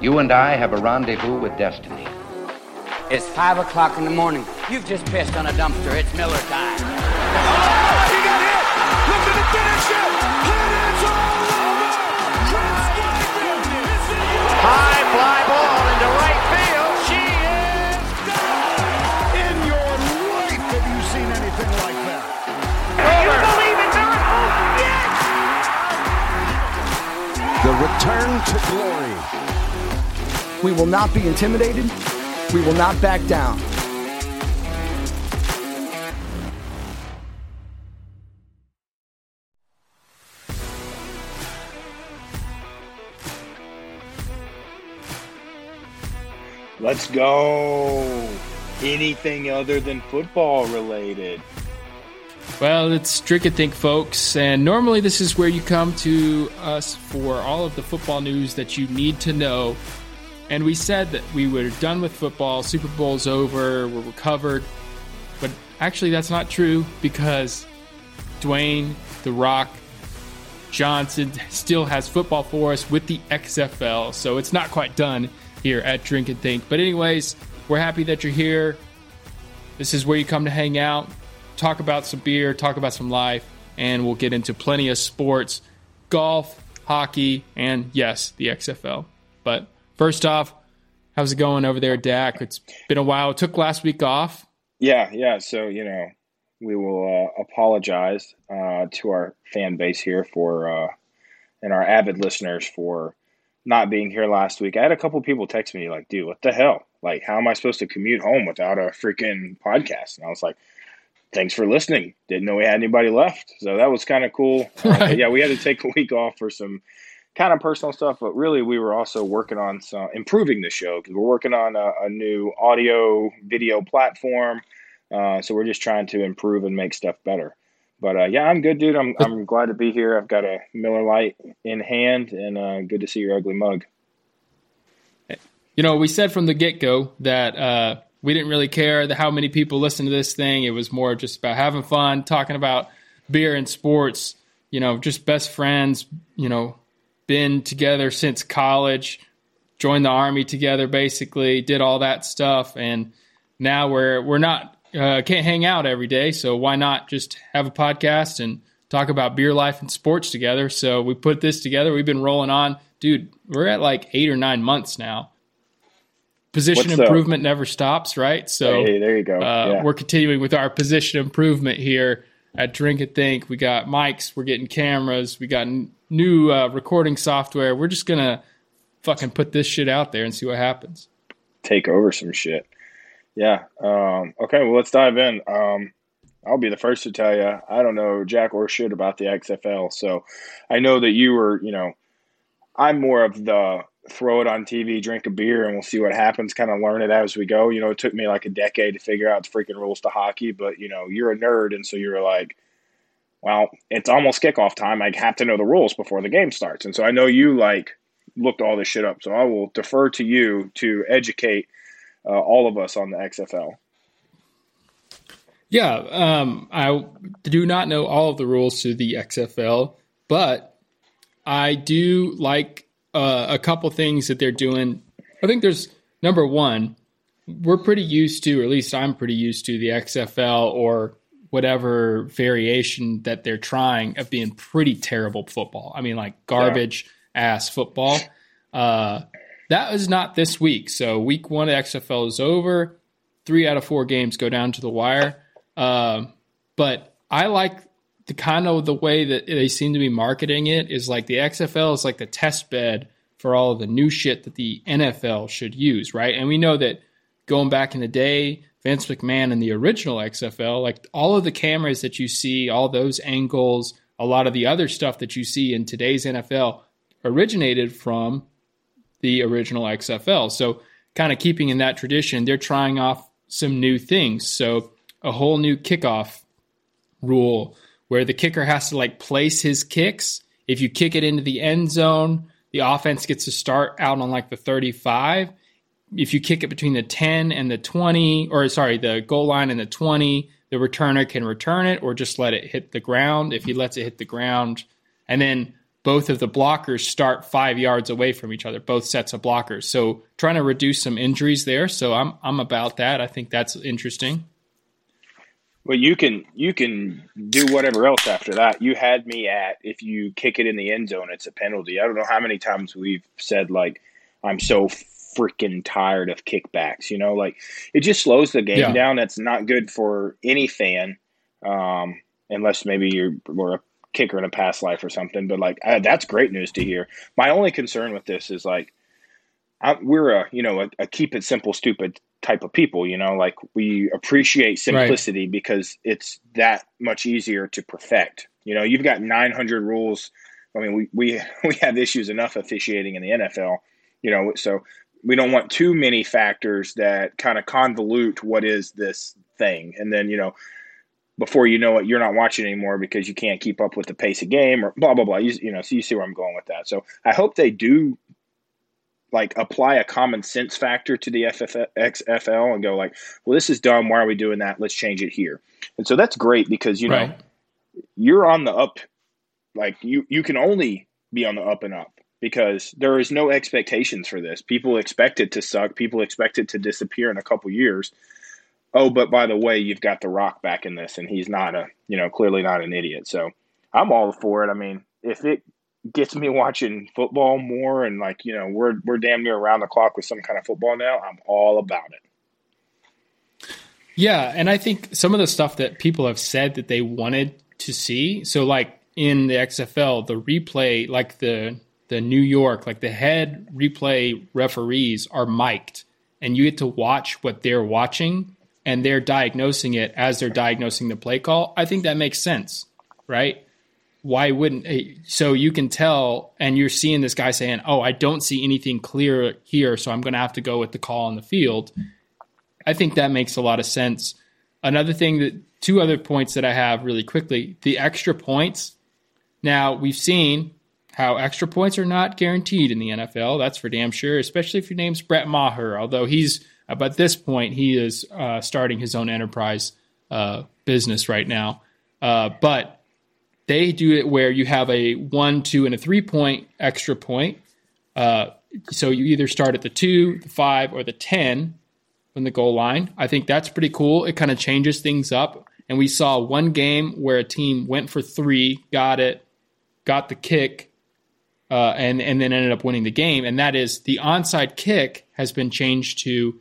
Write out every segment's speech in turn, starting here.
You and I have a rendezvous with destiny. It's five o'clock in the morning. You've just pissed on a dumpster. It's Miller time. Oh, he got hit! Looking to finish it! It is all over! Chris Weidman is the High fly ball into right field. She is gone. In your life have you seen anything like that? You believe in miracles? Oh, yes! The return to glory. We will not be intimidated. We will not back down. Let's go. Anything other than football related. Well, it's Drink and Think, folks, and normally this is where you come to us for all of the football news that you need to know. And we said that we were done with football, Super Bowl's over, we're recovered. But actually, that's not true because Dwayne, The Rock, Johnson still has football for us with the XFL, so it's not quite done here at Drink and Think. But, anyways, we're happy that you're here. This is where you come to hang out, talk about some beer, talk about some life, and we'll get into plenty of sports golf, hockey, and yes, the XFL. But first off, how's it going over there, Dak? It's been a while. It took last week off. Yeah, yeah. So, you know, we will uh, apologize uh, to our fan base here for, uh, and our avid listeners for not being here last week. I had a couple people text me, like, dude, what the hell? Like, how am I supposed to commute home without a freaking podcast? And I was like, thanks for listening. Didn't know we had anybody left. So that was kind of cool. Uh, yeah, we had to take a week off for some kind of personal stuff, but really we were also working on some improving the show because we're working on a, a new audio video platform. Uh, so we're just trying to improve and make stuff better. But uh, yeah, I'm good, dude. I'm I'm glad to be here. I've got a Miller Lite in hand, and uh, good to see your ugly mug. You know, we said from the get go that uh, we didn't really care how many people listen to this thing. It was more just about having fun, talking about beer and sports. You know, just best friends. You know, been together since college, joined the army together, basically did all that stuff, and now we're we're not uh, can't hang out every day. So why not just have a podcast and talk about beer life and sports together? So we put this together. We've been rolling on, dude. We're at like eight or nine months now. Position What's up? improvement never stops, right? So Hey, there you go. uh, Yeah. we're continuing with our position improvement here at Drink and Think. We got mics, we're getting cameras, we got new uh, recording software. We're just gonna fucking put this shit out there and see what happens. take over some shit. Yeah. Um, okay. Well, let's dive in. Um, I'll be the first to tell you I don't know jack or shit about the XFL. So I know that you were, you know, I'm more of the throw it on TV, drink a beer, and we'll see what happens. Kind of learn it as we go. You know, it took me like a decade to figure out the freaking rules to hockey, but you know, you're a nerd, and so you're like, well, it's almost kickoff time. I have to know the rules before the game starts, and so I know you like looked all this shit up. So I will defer to you to educate uh, all of us on the XFL. Yeah, um, I do not know all of the rules to the XFL, but I do like uh, a couple things that they're doing. I think there's number one, we're pretty used to, or at least I'm pretty used to, the XFL or whatever variation that they're trying of being pretty terrible football. I mean, like garbage ass football. Uh, that was not this week. So week one of XFL is over. Three out of four games go down to the wire. Um, but I like the kind of the way that they seem to be marketing it is like the XFL is like the test bed for all of the new shit that the NFL should use, right? And we know that going back in the day, Vince McMahon and the original XFL, like all of the cameras that you see, all those angles, a lot of the other stuff that you see in today's NFL originated from the original XFL. So, kind of keeping in that tradition, they're trying off some new things. So, a whole new kickoff rule where the kicker has to like place his kicks. If you kick it into the end zone, the offense gets to start out on like the 35. If you kick it between the 10 and the 20, or sorry, the goal line and the 20, the returner can return it or just let it hit the ground. If he lets it hit the ground, and then both of the blockers start five yards away from each other, both sets of blockers. So trying to reduce some injuries there. So I'm I'm about that. I think that's interesting. Well, you can you can do whatever else after that. You had me at if you kick it in the end zone, it's a penalty. I don't know how many times we've said like I'm so freaking tired of kickbacks. You know, like it just slows the game Yeah. down. That's not good for any fan, um, unless maybe you're or a kicker in a past life or something. But like that's great news to hear. My only concern with this is like I, we're a you know a, a keep it simple, stupid type of people. You know, like we appreciate simplicity because it's that much easier to perfect. You know, you've got 900 rules. I mean, we we we have issues enough officiating in the NFL. You know, so we don't want too many factors that kind of convolute what is this thing, and then you know. Before you know it, you're not watching anymore because you can't keep up with the pace of game or blah blah blah. You, you know, so you see where I'm going with that. So I hope they do like apply a common sense factor to the FF, XFL and go like, well, this is dumb. Why are we doing that? Let's change it here. And so that's great because you know Right. you're on the up. Like you, you can only be on the up and up because there is no expectations for this. People expect it to suck. People expect it to disappear in a couple years. Oh, but by the way, you've got The Rock back in this, and he's not a, you know, clearly not an idiot. So I'm all for it. I mean, if it gets me watching football more and like, you know, we're we're damn near around the clock with some kind of football now, I'm all about it. Yeah, and I think some of the stuff that people have said that they wanted to see. So like in the XFL, the replay, like the the New York, like the head replay referees are mic'd, and you get to watch what they're watching, and they're diagnosing it as they're diagnosing the play call. I think that makes sense, right? Why wouldn't eh, so you can tell, and you're seeing this guy saying, "Oh, I don't see anything clear here, so I'm going to have to go with the call on the field." I think that makes a lot of sense. Another thing that two other points that I have really quickly the extra points. Now, we've seen how extra points are not guaranteed in the NFL. That's for damn sure, especially if your name's Brett Maher, although he's, uh, at this point, he is uh, starting his own enterprise uh, business right now. Uh, but they do it where you have a one, two, and a three point extra point. Uh, so you either start at the two, the five, or the 10 from the goal line. I think that's pretty cool. It kind of changes things up. And we saw one game where a team went for three, got it, got the kick, uh, and and then ended up winning the game. And that is the onside kick has been changed to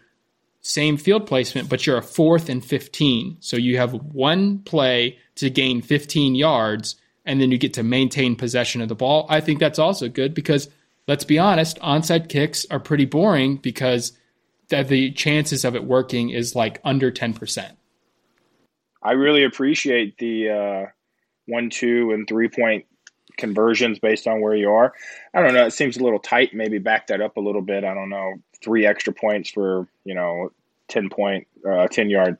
same field placement, but you're a fourth and 15. So you have one play to gain 15 yards, and then you get to maintain possession of the ball. I think that's also good because let's be honest, onside kicks are pretty boring because that the chances of it working is like under 10%. I really appreciate the uh, one, two, and three point conversions based on where you are. I don't know. It seems a little tight. Maybe back that up a little bit. I don't know. Three extra points for you know ten point, uh, ten yard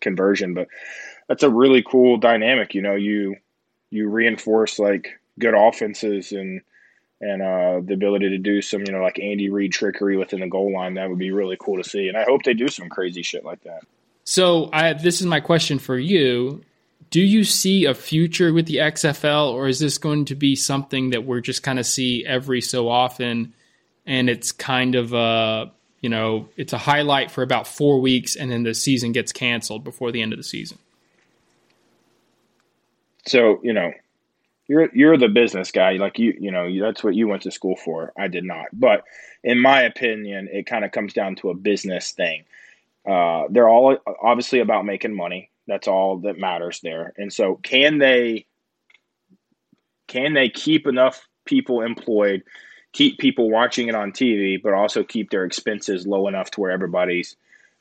conversion, but that's a really cool dynamic. You know, you you reinforce like good offenses and and uh, the ability to do some you know like Andy Reid trickery within the goal line. That would be really cool to see. And I hope they do some crazy shit like that. So I, this is my question for you. Do you see a future with the XFL, or is this going to be something that we're just kind of see every so often, and it's kind of a you know it's a highlight for about four weeks, and then the season gets canceled before the end of the season? So you know, you're you're the business guy. Like you you know that's what you went to school for. I did not. But in my opinion, it kind of comes down to a business thing. Uh, they're all obviously about making money. That's all that matters there. And so, can they can they keep enough people employed, keep people watching it on TV, but also keep their expenses low enough to where everybody's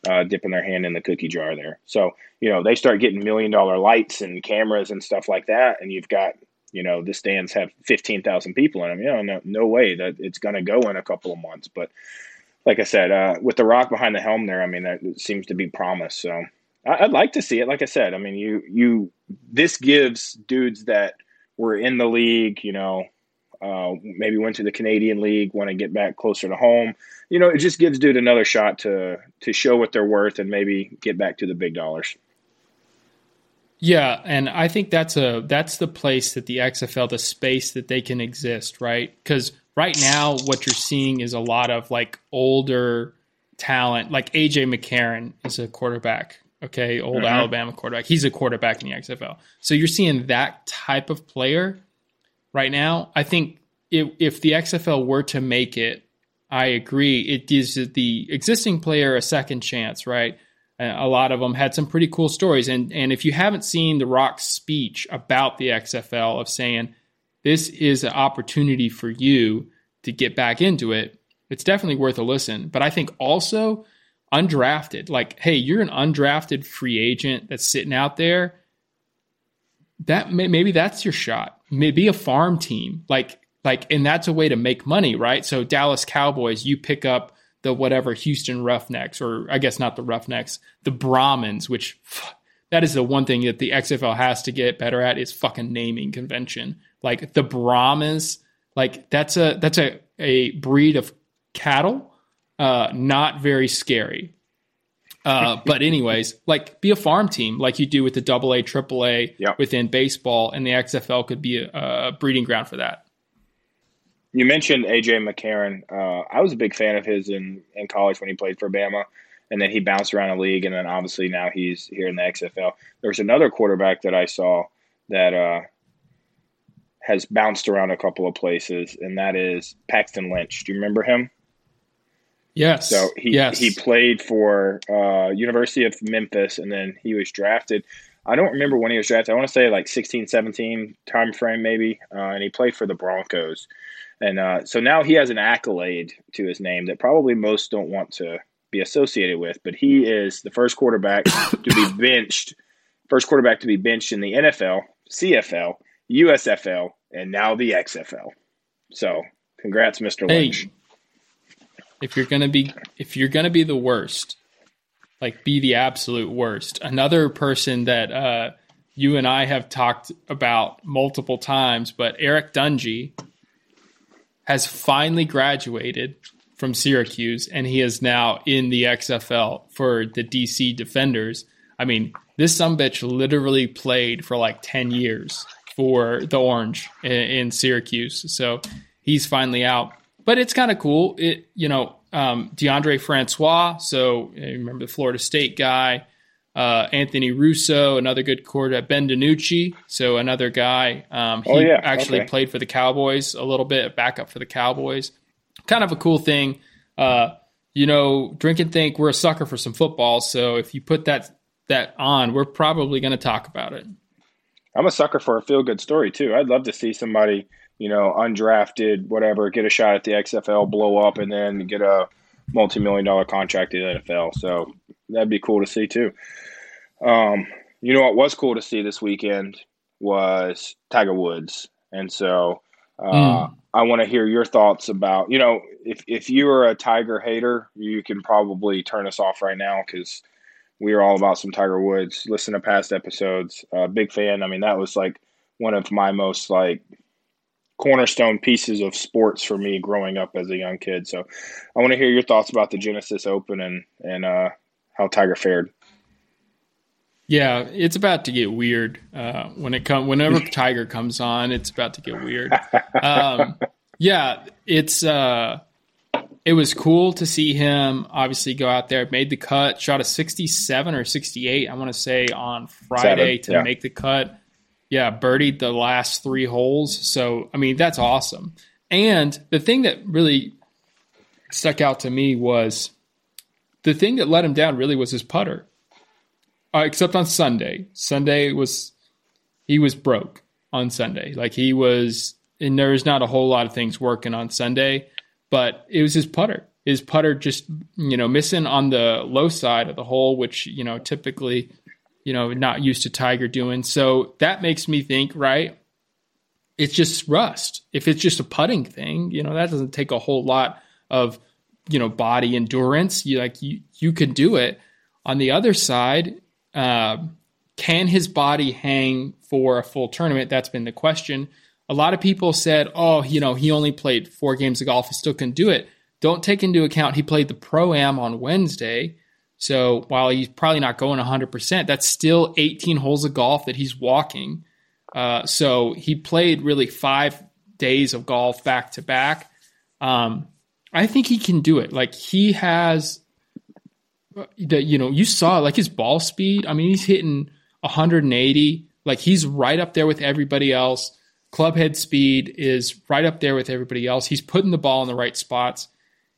uh, dipping their hand in the cookie jar there. So you know they start getting million dollar lights and cameras and stuff like that, and you've got you know the stands have fifteen thousand people in them. You know, no, no way that it's going to go in a couple of months. But like I said, uh, with the rock behind the helm there, I mean that seems to be promise. So I, I'd like to see it. Like I said, I mean you you this gives dudes that were in the league, you know, uh, maybe went to the Canadian League, want to get back closer to home. You know, it just gives dude another shot to to show what they're worth and maybe get back to the big dollars. Yeah, and I think that's a that's the place that the XFL, the space that they can exist, right? Because right now, what you're seeing is a lot of like older talent, like AJ McCarron is a quarterback. Okay, old Mhm. Alabama quarterback. He's a quarterback in the XFL. So you're seeing that type of player right now. I think if, if the XFL were to make it, I agree. It gives the existing player a second chance, right? Uh, a lot of them had some pretty cool stories, and and if you haven't seen The Rock's speech about the XFL of saying this is an opportunity for you to get back into it, it's definitely worth a listen. But I think also undrafted, like, hey, you're an undrafted free agent that's sitting out there. That may, maybe that's your shot. Maybe a farm team, like like, and that's a way to make money, right? So Dallas Cowboys, you pick up the whatever Houston Roughnecks, or I guess not the Roughnecks, the Brahmins, which that is the one thing that the XFL has to get better at is fucking naming convention. Like the Brahmins, like that's a that's a a breed of cattle, uh, not very scary. Uh, but anyways, like be a farm team like you do with the double A, triple A within baseball, and the XFL could be a, a breeding ground for that. You mentioned AJ McCarron. Uh, I was a big fan of his in, in college when he played for Bama, and then he bounced around the league, and then obviously now he's here in the XFL. There's another quarterback that I saw that uh, has bounced around a couple of places, and that is Paxton Lynch. Do you remember him? Yes. So he yes. he played for uh, University of Memphis, and then he was drafted. I don't remember when he was drafted. I want to say like 16, 17 time frame maybe, uh, and he played for the Broncos. And uh, so now he has an accolade to his name that probably most don't want to be associated with. But he is the first quarterback to be benched, first quarterback to be benched in the NFL, CFL, USFL, and now the XFL. So congrats, Mr. Hey, Lynch. If you're gonna be if you're gonna be the worst, like be the absolute worst. Another person that uh, you and I have talked about multiple times, but Eric Dungey has finally graduated from Syracuse, and he is now in the XFL for the DC Defenders. I mean, this sumbitch literally played for like ten years for the Orange in, in Syracuse, so he's finally out. But it's kind of cool. It you know um, DeAndre Francois, so remember the Florida State guy. Uh, Anthony Russo, another good quarterback. Ben DiNucci, so another guy. Um, he Oh, yeah. actually Okay. played for the Cowboys a little bit, a backup for the Cowboys. Kind of a cool thing. Uh, you know, drink and think we're a sucker for some football. So if you put that that on, we're probably going to talk about it. I'm a sucker for a feel good story too. I'd love to see somebody, you know, undrafted, whatever, get a shot at the XFL, blow up, and then get a multi million dollar contract in the NFL. So that'd be cool to see too. Um, you know what was cool to see this weekend was Tiger Woods, and so uh, I want to hear your thoughts about. You know, if if you are a Tiger hater, you can probably turn us off right now because we are all about some Tiger Woods. Listen to past episodes. Uh, big fan. I mean, that was like one of my most like cornerstone pieces of sports for me growing up as a young kid. So I want to hear your thoughts about the Genesis Open and and uh, how Tiger fared. Yeah, it's about to get weird uh, when it come. Whenever Tiger comes on, it's about to get weird. Um, yeah, it's uh, it was cool to see him obviously go out there, made the cut, shot a sixty-seven or sixty-eight, I want to say on Friday to yeah. make the cut. Yeah, birdied the last three holes. So I mean, that's awesome. And the thing that really stuck out to me was the thing that let him down. Really was his putter uh, except on Sunday. Sunday was he was broke on Sunday. Like he was, and there was not a whole lot of things working on Sunday, but it was his putter. His putter just you know missing on the low side of the hole, which you know typically you know not used to Tiger doing. So that makes me think right. It's just rust. If it's just a putting thing, you know that doesn't take a whole lot of you know body endurance. You like you you can do it. On the other side, uh, can his body hang for a full tournament? That's been the question. A lot of people said, oh, you know, he only played four games of golf. He still couldn't do it. Don't take into account he played the pro am on Wednesday. So while he's probably not going 100%, that's still 18 holes of golf that he's walking. Uh, so he played really five days of golf back to back. Um, I think he can do it. Like he has the, you know, you saw like his ball speed. I mean, he's hitting 180. Like he's right up there with everybody else. Club head speed is right up there with everybody else. He's putting the ball in the right spots.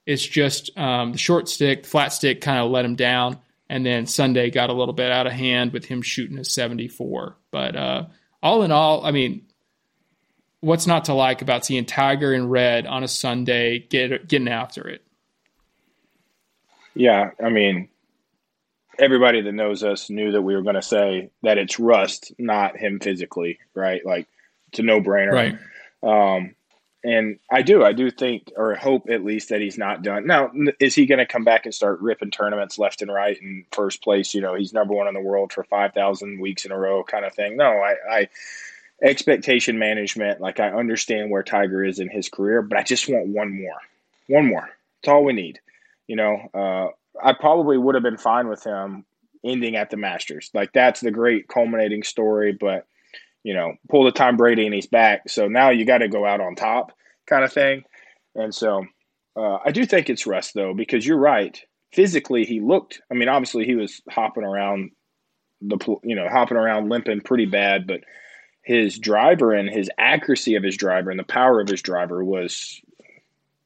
It's just um, the short stick, flat stick kind of let him down. And then Sunday got a little bit out of hand with him shooting a 74. But uh, all in all, I mean, what's not to like about seeing Tiger in red on a Sunday get, getting after it? Yeah, I mean, everybody that knows us knew that we were going to say that it's Rust, not him physically, right? Like it's a no brainer. Right. Um, and I do, I do think or hope at least that he's not done. Now, is he going to come back and start ripping tournaments left and right in first place? You know, he's number one in the world for 5,000 weeks in a row kind of thing. No, I, I, expectation management, like I understand where Tiger is in his career, but I just want one more. One more. It's all we need. You know, uh, I probably would have been fine with him ending at the Masters. Like that's the great culminating story, but you know, pull the Tom Brady and he's back. So now you got to go out on top, kind of thing. And so uh, I do think it's Russ though, because you're right. Physically, he looked. I mean, obviously, he was hopping around the you know hopping around limping pretty bad, but his driver and his accuracy of his driver and the power of his driver was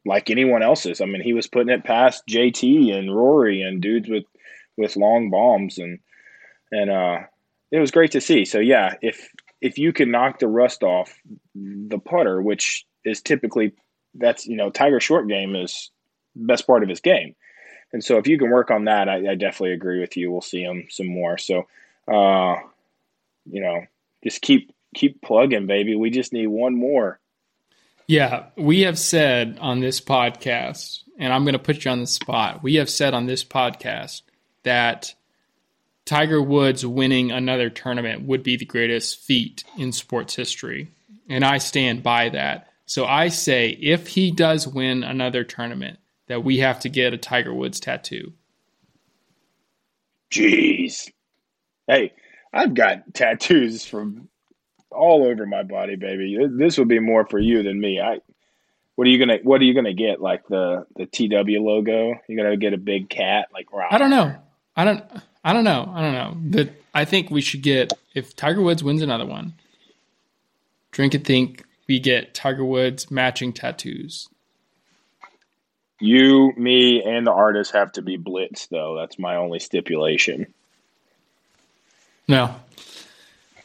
like anyone else's. I mean, he was putting it past JT and Rory and dudes with with long bombs and and uh, it was great to see. So yeah, if if you can knock the rust off the putter, which is typically that's you know Tiger short game is best part of his game, and so if you can work on that, I, I definitely agree with you. We'll see him some more. So, uh, you know, just keep keep plugging, baby. We just need one more. Yeah, we have said on this podcast, and I'm going to put you on the spot. We have said on this podcast that Tiger Woods winning another tournament would be the greatest feat in sports history. And I stand by that. So I say if he does win another tournament, that we have to get a Tiger Woods tattoo. Jeez. Hey, I've got tattoos from all over my body, baby. This would be more for you than me. I. What are you gonna What are you gonna get? Like the the TW logo? You're gonna get a big cat? Like rah. I don't know. I don't. I don't know. I don't know. But I think we should get if Tiger Woods wins another one. Drink and think we get Tiger Woods matching tattoos. You, me, and the artist have to be blitz, though. That's my only stipulation. No,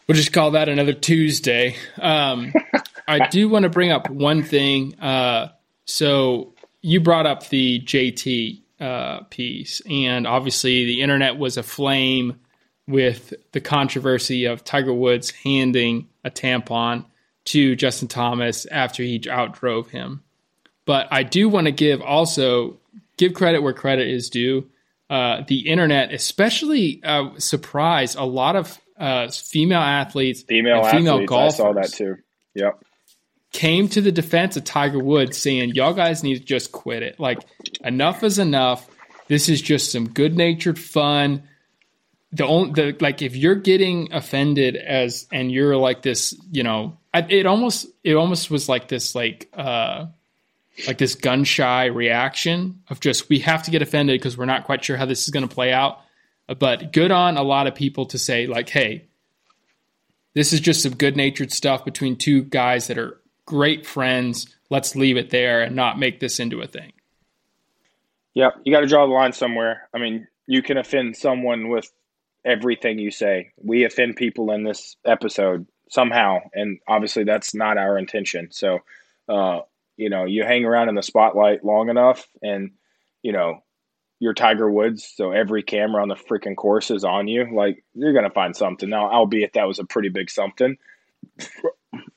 We'll just call that another Tuesday. Um, I do want to bring up one thing. Uh, so you brought up the JT uh, piece, and obviously the internet was aflame with the controversy of Tiger Woods handing a tampon to Justin Thomas after he outdrove him. But I do want to give also give credit where credit is due. Uh, the internet, especially, uh, surprised a lot of uh, female athletes, female female athletes, golfers. I saw that too. Yep. Came to the defense of Tiger Woods, saying, "Y'all guys need to just quit it. Like enough is enough. This is just some good natured fun." The only the like if you're getting offended as and you're like this, you know, it almost it almost was like this like uh like this gun shy reaction of just we have to get offended because we're not quite sure how this is going to play out but good on a lot of people to say, like, hey, this is just some good natured stuff between two guys that are great friends. Let's leave it there and not make this into a thing. Yep. You got to draw the line somewhere. I mean, you can offend someone with everything you say. We offend people in this episode somehow. And obviously, that's not our intention. So, uh, you know, you hang around in the spotlight long enough and, you know, you're Tiger Woods, so every camera on the freaking course is on you. Like you're gonna find something. Now, albeit that was a pretty big something.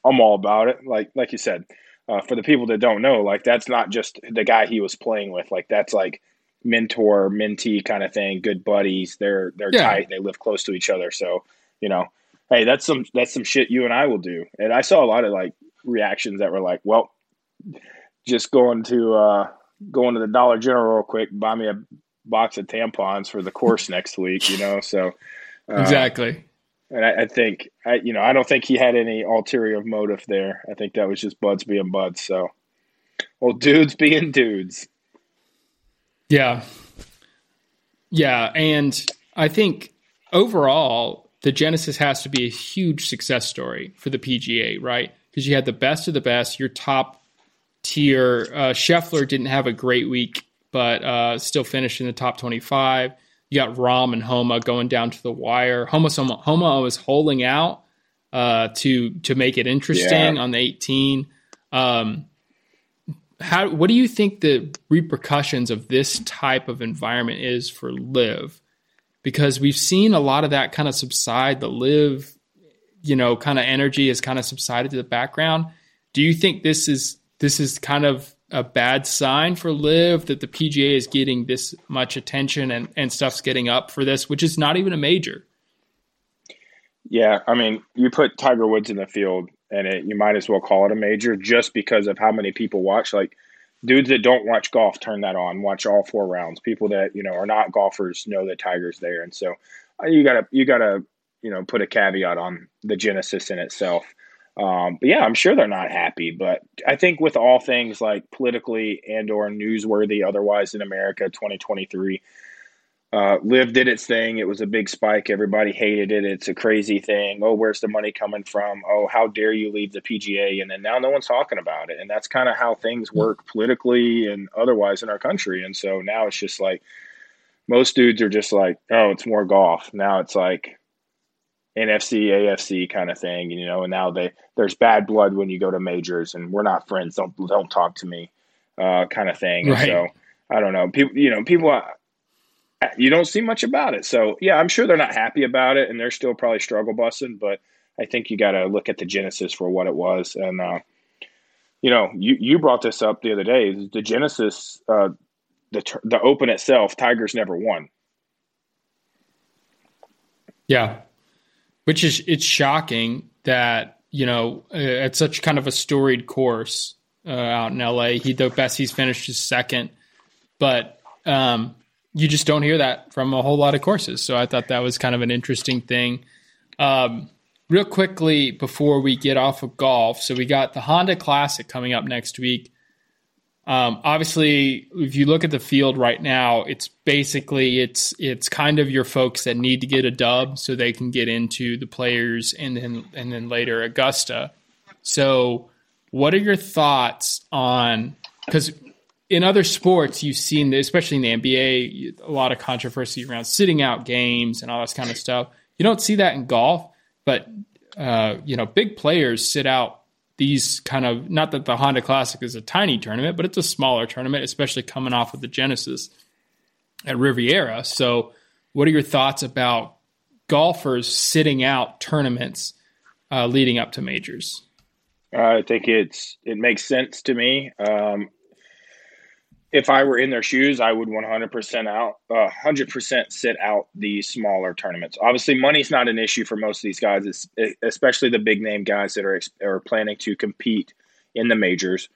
I'm all about it. Like like you said, uh, for the people that don't know, like that's not just the guy he was playing with. Like that's like mentor mentee kind of thing. Good buddies. They're they're yeah. tight. They live close to each other. So you know, hey, that's some that's some shit you and I will do. And I saw a lot of like reactions that were like, well, just going to uh, going to the Dollar General real quick, buy me a box of tampons for the course next week. You know, so uh, exactly. And I, I, think I, you know, I don't think he had any ulterior motive there. I think that was just buds being buds. So, well, dudes being dudes. Yeah, yeah, and I think overall the Genesis has to be a huge success story for the PGA, right? Because you had the best of the best, your top tier. Uh, Scheffler didn't have a great week, but uh, still finished in the top 25. You got Rahm and Homa going down to the wire. Homa, Homa was holding out uh, to to make it interesting yeah. on the 18. Um, how what do you think the repercussions of this type of environment is for LIV? Because we've seen a lot of that kind of subside. The LIV, you know, kind of energy has kind of subsided to the background. Do you think this is this is kind of a bad sign for LIV that the PGA is getting this much attention and, and stuff's getting up for this, which is not even a major? Yeah, I mean, you put Tiger Woods in the field and it, you might as well call it a major just because of how many people watch. Like dudes that don't watch golf turn that on, watch all four rounds. People that you know are not golfers know that Tiger's there, and so uh, you gotta you gotta you know put a caveat on the Genesis in itself. Um, but yeah, I'm sure they're not happy. But I think with all things like politically and or newsworthy otherwise in America, 2023, uh, LIV did its thing. It was a big spike. Everybody hated it. It's a crazy thing. Oh, where's the money coming from? Oh, how dare you leave the PGA? And then now no one's talking about it. And that's kind of how things work politically and otherwise in our country. And so now it's just like most dudes are just like, oh, it's more golf. Now it's like NFC, AFC kind of thing, you know. And now they there's bad blood when you go to majors, and we're not friends. Don't don't talk to me, uh, kind of thing. Right. so I don't know. People, you know, people you don't see much about it. So yeah, I'm sure they're not happy about it, and they're still probably struggle busting. But I think you got to look at the genesis for what it was. And uh, you know, you you brought this up the other day. The genesis, uh, the the Open itself, Tigers never won. Yeah, which is it's shocking that you know at such kind of a storied course uh, out in LA, he the best he's finished is second, but um, you just don't hear that from a whole lot of courses. So I thought that was kind of an interesting thing. Um, real quickly before we get off of golf, so we got the Honda Classic coming up next week. Um, obviously, if you look at the field right now, it's basically it's it's kind of your folks that need to get a dub so they can get into the players and then and then later Augusta. So, what are your thoughts on because in other sports, you've seen, especially in the NBA, a lot of controversy around sitting out games and all this kind of stuff. You don't see that in golf, but uh, you know, big players sit out these kind of not that the Honda Classic is a tiny tournament, but it's a smaller tournament, especially coming off of the Genesis at Riviera. So, what are your thoughts about golfers sitting out tournaments uh, leading up to majors? I think it's it makes sense to me. Um, if I were in their shoes, I would 100% out, uh, 100% sit out the smaller tournaments. Obviously, money's not an issue for most of these guys, it's, especially the big name guys that are are planning to compete in the majors.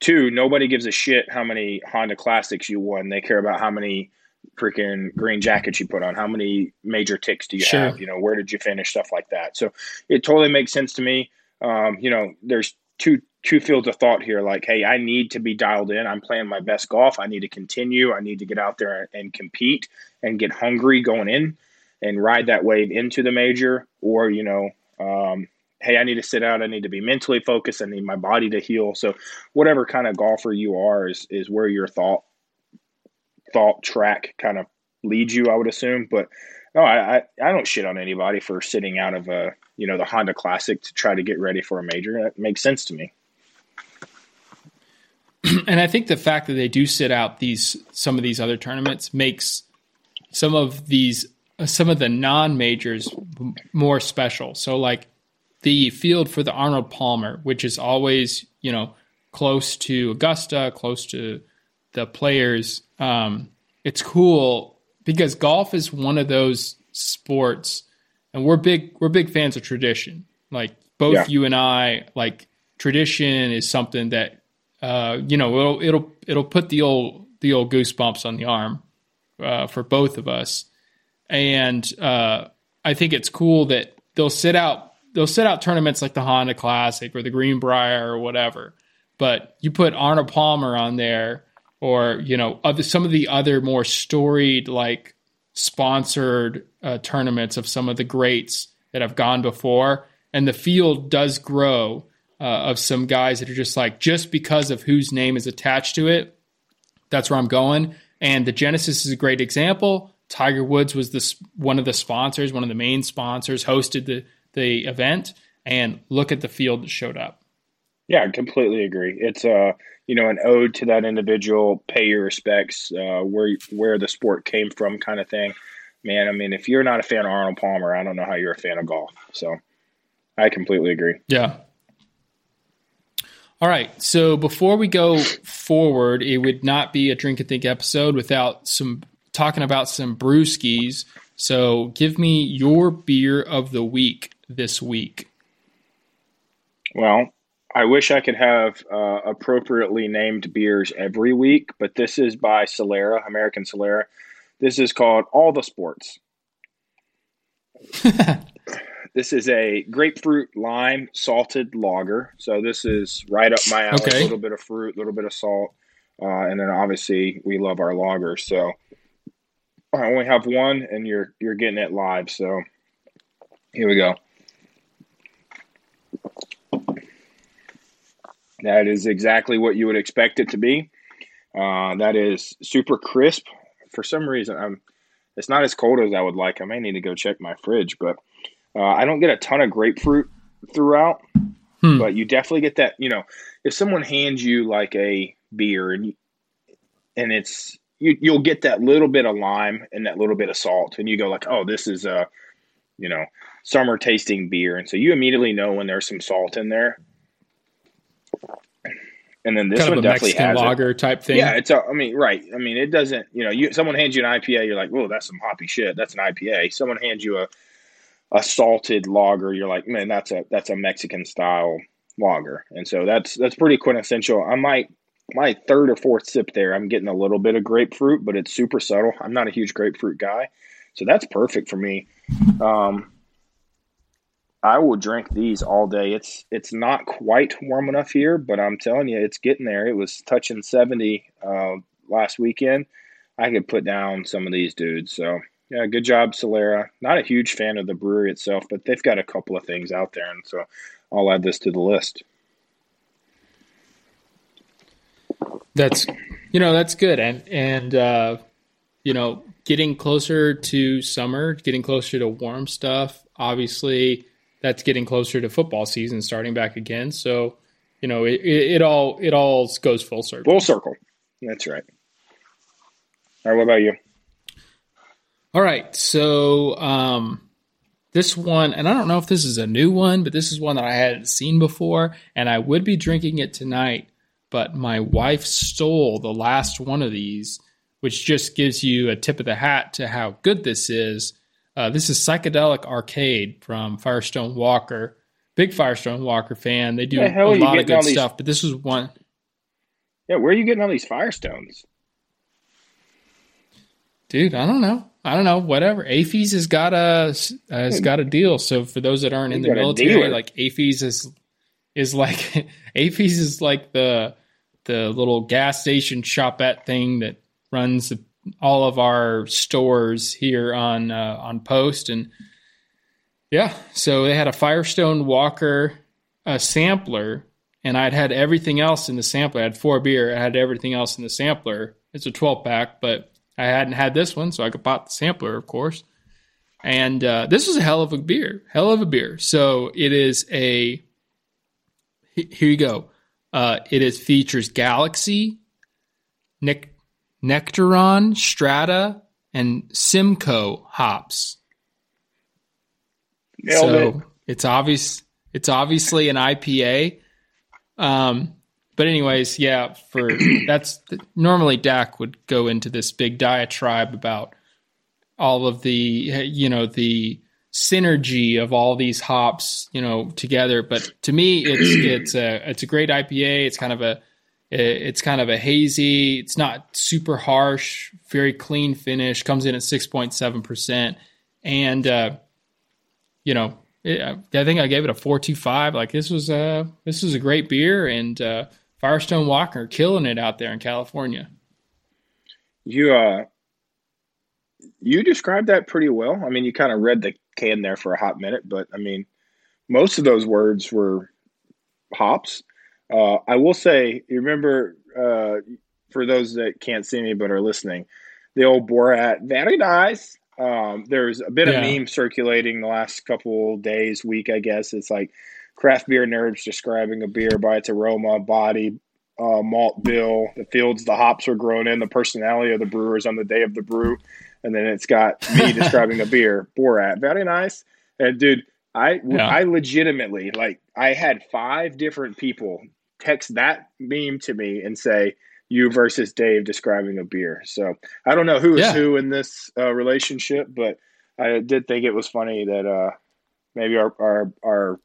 Two, nobody gives a shit how many Honda Classics you won. They care about how many freaking green jackets you put on, how many major ticks do you sure. have, you know, where did you finish, stuff like that. So it totally makes sense to me. Um, you know, there's two two fields of thought here. Like hey i need to be dialed in. I'm playing my best golf. I need to continue. I need to get out there and compete and get hungry going in and ride that wave into the major. Or you know um, hey i need to sit out. I need to be mentally focused. I need my body to heal. So whatever kind of golfer you are is is where your thought thought track kind of leads you i would assume. But no i i, I don't shit on anybody for sitting out of a you know the honda classic to try to get ready for a major that makes sense to me and I think the fact that they do sit out these some of these other tournaments makes some of these some of the non majors more special. So like the field for the Arnold Palmer, which is always you know close to Augusta, close to the players. Um, it's cool because golf is one of those sports, and we're big we're big fans of tradition. Like both yeah. you and I, like tradition is something that uh, you know, it'll it'll it'll put the old the old goosebumps on the arm uh, for both of us, and uh, I think it's cool that they'll sit out they'll sit out tournaments like the Honda Classic or the Greenbrier or whatever. But you put Arnold Palmer on there, or you know, other, some of the other more storied like sponsored uh, tournaments of some of the greats that have gone before, and the field does grow uh, of some guys that are just like just because of whose name is attached to it. That's where I'm going. And the Genesis is a great example. Tiger Woods was this one of the sponsors, one of the main sponsors, hosted the the event, and look at the field that showed up. Yeah, I completely agree. It's uh, you know, an ode to that individual, pay your respects, uh, where where the sport came from, kind of thing. Man, I mean, if you're not a fan of Arnold Palmer, I don't know how you're a fan of golf. So, I completely agree. Yeah. All right. So before we go forward, it would not be a drink and think episode without some talking about some brewskis. So give me your beer of the week this week. Well, I wish I could have uh, appropriately named beers every week, but this is by Solera, American Solera. This is called All the Sports. this is a grapefruit lime salted lager. So this is right up my alley. Okay. A little bit of fruit, a little bit of salt, uh, and then obviously we love our lagers. So I only have one, and you're you're getting it live. So here we go. That is exactly what you would expect it to be. Uh, that is super crisp. For some reason, I'm. It's not as cold as I would like. I may need to go check my fridge, but uh, I don't get a ton of grapefruit throughout. Hmm. But you definitely get that. You know, if someone hands you like a beer and you, and it's you, you'll get that little bit of lime and that little bit of salt, and you go like, oh, this is a, you know, summer tasting beer, and so you immediately know when there's some salt in there. And then this kind one of a definitely Mexican has it. type thing. Yeah, it's a, I mean, right. I mean, it doesn't, you know, you someone hands you an IPA, you're like, "Whoa, that's some hoppy shit. That's an IPA." Someone hands you a a salted lager, you're like, "Man, that's a that's a Mexican style lager." And so that's that's pretty quintessential. I might my third or fourth sip there, I'm getting a little bit of grapefruit, but it's super subtle. I'm not a huge grapefruit guy, so that's perfect for me. Um, I will drink these all day. It's it's not quite warm enough here, but I'm telling you, it's getting there. It was touching 70 uh, last weekend. I could put down some of these dudes. So yeah, good job, Solera. Not a huge fan of the brewery itself, but they've got a couple of things out there, and so I'll add this to the list. That's you know that's good and and uh, you know getting closer to summer, getting closer to warm stuff. Obviously, that's getting closer to football season starting back again. So you know it, it, all it all goes full circle. Full circle. That's right. All right, what about you? All right, so um, this one, and I don't know if this is a new one, but this is one that I hadn't seen before, and I would be drinking it tonight, but my wife stole the last one of these, which just gives you a tip of the hat to how good this is. Uh, this is Psychedelic Arcade from Firestone Walker. Big Firestone Walker fan. They do The a lot of good these- stuff, but this was one. Yeah, where are you getting all these Firestones? Dude, I don't know. I don't know. Whatever. AAFES has got a has got a deal. So for those that aren't in the military, like AAFES is is like AAFES is like the the little gas station shopette thing that runs all of our stores here on uh, on post and yeah. So they had a Firestone Walker a sampler, and I'd had everything else in the sampler. I had four beer. I had everything else in the sampler. It's a 12 pack, but I hadn't had this one, so I could pop the sampler, of course. And uh, this was a hell of a beer, hell of a beer. So it is a. Here you go. Uh, it is features Galaxy, Nec- Nectaron, Strata, and Simcoe hops. Nailed so it. it's obvious. It's obviously an IPA. Um, but anyways, yeah. For that's normally Dak would go into this big diatribe about all of the you know the synergy of all these hops you know together. But to me, it's it's a it's a great IPA. It's kind of a It's kind of a hazy. It's not super harsh. Very clean finish. Comes in at six point seven percent, and uh, you know, it, I think I gave it a four two five. Like this was a this was a great beer, and uh, Firestone Walker killing it out there in California. You uh, you described that pretty well. I mean, you kind of read the can there for a hot minute, but I mean, most of those words were hops. Uh, I will say, you remember, uh, for those that can't see me but are listening, the old Borat, very nice. Um, there's a bit yeah. of meme circulating the last couple days, week, I guess. It's like craft beer nerds describing a beer by its aroma, body, uh, malt bill, the fields the hops were grown in, the personality of the brewers on the day of the brew. And then it's got me describing the beer, Borat, very nice. And dude, I yeah. I legitimately like I had five different people text that meme to me and say you versus Dave describing a beer. So I don't know who is yeah. who in this uh, relationship, but I did think it was funny that uh, maybe our, our our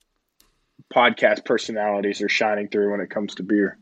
podcast personalities are shining through when it comes to beer.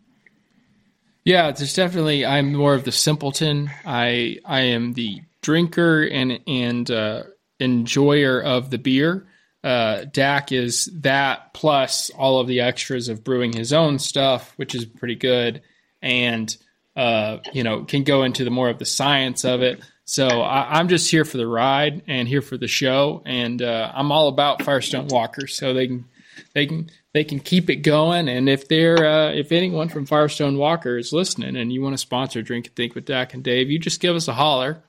Yeah, there's definitely. I'm more of the simpleton. I I am the drinker and and uh, enjoyer of the beer uh, Dak is that plus all of the extras of brewing his own stuff, which is pretty good, and uh, you know can go into the more of the science of it. So I, am just here for the ride and here for the show, and uh, I'm all about Firestone Walkers, so they can they can they can keep it going. And if they're uh, if anyone from Firestone Walker is listening and you want to sponsor Drink and Think with Dak and Dave, you just give us a holler,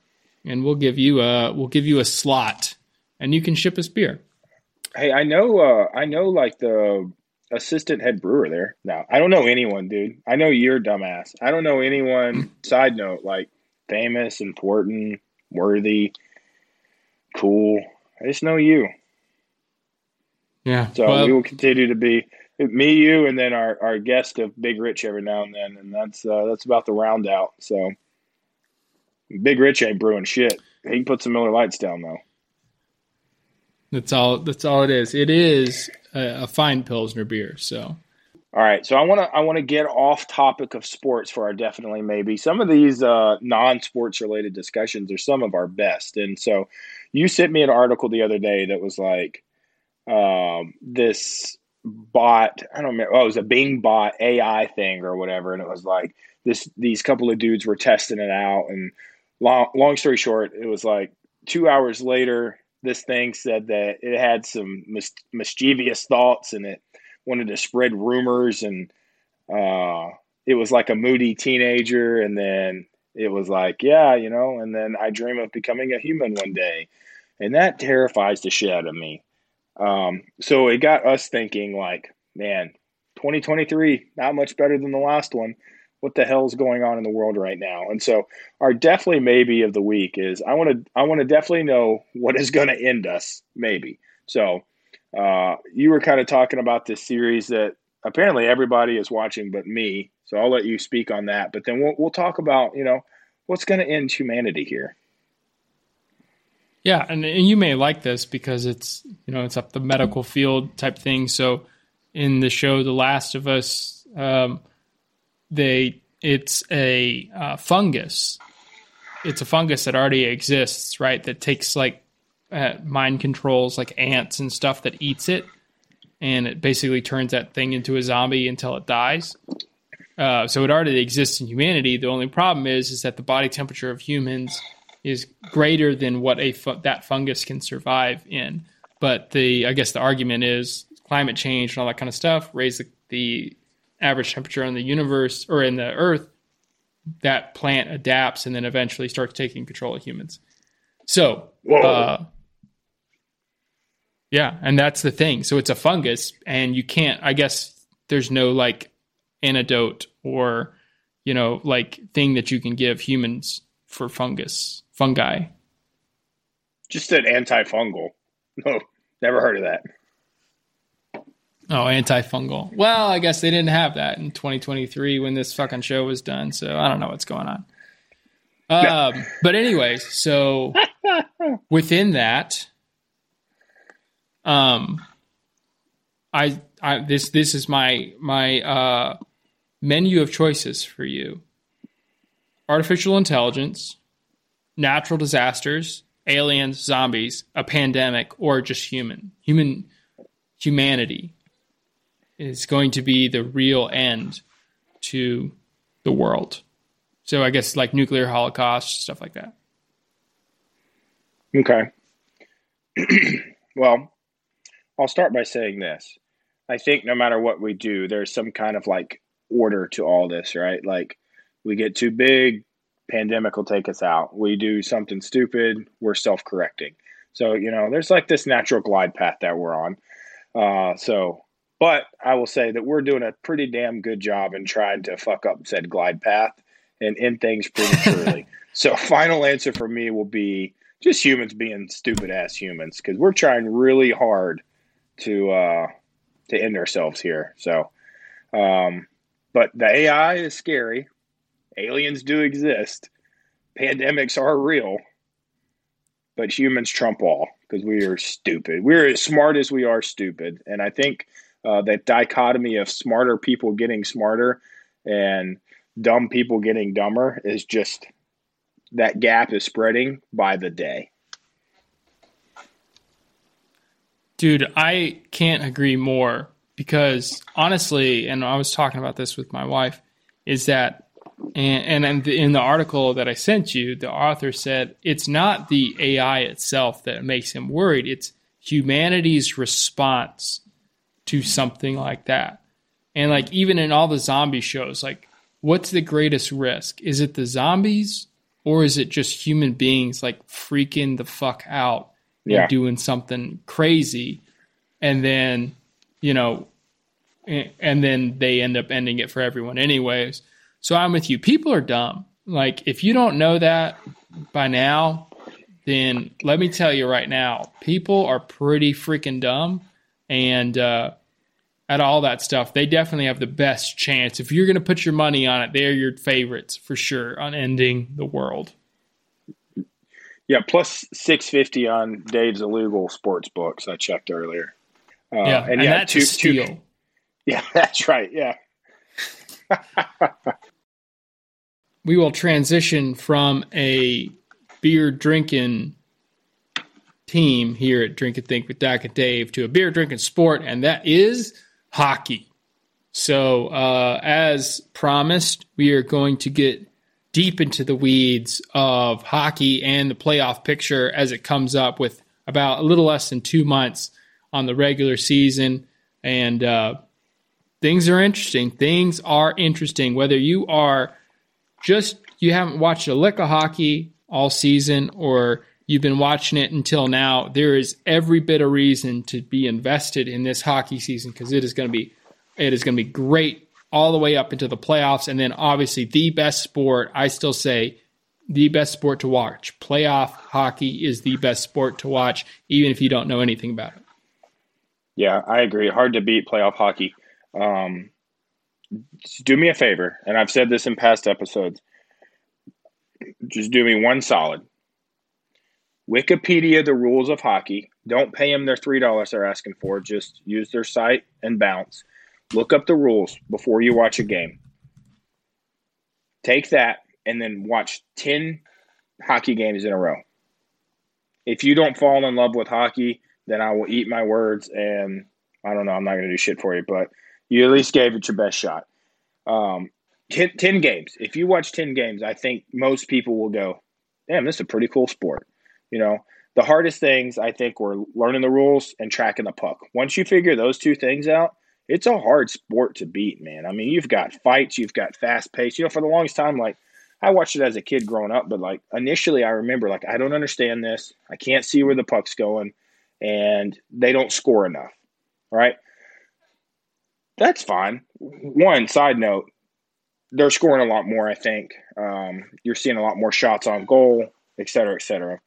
and we'll give you a we'll give you a slot, and you can ship us beer. Hey, I know. Uh, I know, like the assistant head brewer there. Now, I don't know anyone, dude. I know you're dumbass. I don't know anyone. side note, like famous, important, worthy, cool. I just know you. Yeah. So well, we will continue to be me, you, and then our, our guest of Big Rich every now and then, and that's uh, that's about the round out. So Big Rich ain't brewing shit. He can put some Miller Lites down though. That's all. That's all it is. It is a, a fine pilsner beer. So. All right, so I want to I want to get off topic of sports for our definitely maybe. Some of these uh, non-sports related discussions are some of our best, and so you sent me an article the other day that was like um, this bot. I don't remember. Oh, it was a Bing bot AI thing or whatever, and it was like this. These couple of dudes were testing it out, and long long story short, it was like two hours later, this thing said that it had some mis- mischievous thoughts and it wanted to spread rumors and uh, it was like a moody teenager and then it was like yeah you know and then i dream of becoming a human one day. And that terrifies the shit out of me. Um, so it got us thinking like man 2023 not much better than the last one what the hell's going on in the world right now. And so our definitely maybe of the week is I want to I want to definitely know what is going to end us maybe. So uh, you were kind of talking about this series that apparently everybody is watching but me. So I'll let you speak on that. But then we'll we'll talk about you know what's going to end humanity here. Yeah, and, and you may like this because it's you know it's up the medical field type thing. So in the show The Last of Us. Um, they it's a uh, fungus. It's a fungus that already exists, right? That takes like uh, mind controls, like ants and stuff that eats it, and it basically turns that thing into a zombie until it dies. Uh, so it already exists in humanity. The only problem is, is that the body temperature of humans is greater than what a fu- that fungus can survive in. But the I guess the argument is climate change and all that kind of stuff raise the, the average temperature on the universe or in the earth, that plant adapts and then eventually starts taking control of humans. So, uh, yeah, and that's the thing. So it's a fungus, and you can't. I guess there's no like antidote or you know like thing that you can give humans for fungus fungi. Just an antifungal. No, never heard of that. Oh, antifungal. Well, I guess they didn't have that in 2023 when this fucking show was done. So I don't know what's going on. Um, but anyways, so within that, um, I, I this this is my my uh menu of choices for you artificial intelligence, natural disasters, aliens, zombies, a pandemic, or just human. Human humanity is going to be the real end to the world. So I guess like nuclear holocaust, stuff like that. Okay. well, I'll start by saying this. I think no matter what we do, there's some kind of like order to all this, right? Like we get too big, pandemic will take us out. We do something stupid, we're self correcting. So, you know, there's like this natural glide path that we're on. Uh, so, but I will say that we're doing a pretty damn good job in trying to fuck up said glide path and end things prematurely. so, final answer for me will be just humans being stupid ass humans because we're trying really hard to uh, to end ourselves here. So, um, but the AI is scary. Aliens do exist. Pandemics are real. But humans trump all because we are stupid. We're as smart as we are stupid. And I think uh, that dichotomy of smarter people getting smarter and dumb people getting dumber is just that gap is spreading by the day. Dude, I can't agree more because honestly, and I was talking about this with my wife, is that, and, and in the article that I sent you, the author said it's not the AI itself that makes him worried, it's humanity's response to something like that. And like even in all the zombie shows, like what's the greatest risk? Is it the zombies or is it just human beings like freaking the fuck out Yeah. and doing something crazy and then, you know, and then they end up ending it for everyone anyways. So I'm with you. People are dumb. Like if you don't know that by now, then let me tell you right now, people are pretty freaking dumb and uh at all that stuff, they definitely have the best chance. If you're going to put your money on it, they're your favorites for sure on ending the world. Yeah, plus 650 on Dave's illegal sports books I checked earlier. Uh, yeah, and, that's two, a steal. two- yeah, that's right. Yeah. we will transition from a beer drinking team here at Drink and Think with Dak and Dave to a beer drinking sport, and that is hockey. So, uh, as promised, we are going to get deep into the weeds of hockey and the playoff picture as it comes up with about a little less than two months on the regular season. And uh, things are interesting. Things are interesting. Whether you are just you haven't watched a lick of hockey all season or you've been watching it until now, there is every bit of reason to be invested in this hockey season because it is going to be it is going to be great all the way up into the playoffs and then obviously the best sport, I still say the best sport to watch. Playoff hockey is the best sport to watch even if you don't know anything about it. Yeah, I agree. Hard to beat playoff hockey. Um, do me a favor, and I've said this in past episodes. Just do me one solid. Wikipedia the rules of hockey. Don't pay them their three dollars they're asking for. Just use their site and bounce. Look up the rules before you watch a game. Take that and then watch ten hockey games in a row. If you don't fall in love with hockey, then I will eat my words and I don't know, I'm not going to do shit for you, but you at least gave it your best shot. Um, 10, 10 games. If you watch 10 games, I think most people will go, damn, this is a pretty cool sport. You know, the hardest things I think were learning the rules and tracking the puck. Once you figure those two things out, it's a hard sport to beat, man. I mean, you've got fights, you've got fast pace. You know, for the longest time, like I watched it as a kid growing up, but like initially I remember like I don't understand this. I can't see where the puck's going and they don't score enough. All right. That's fine. One side note, they're scoring a lot more, I think. Um, you're seeing a lot more shots on goal, et cetera, et cetera.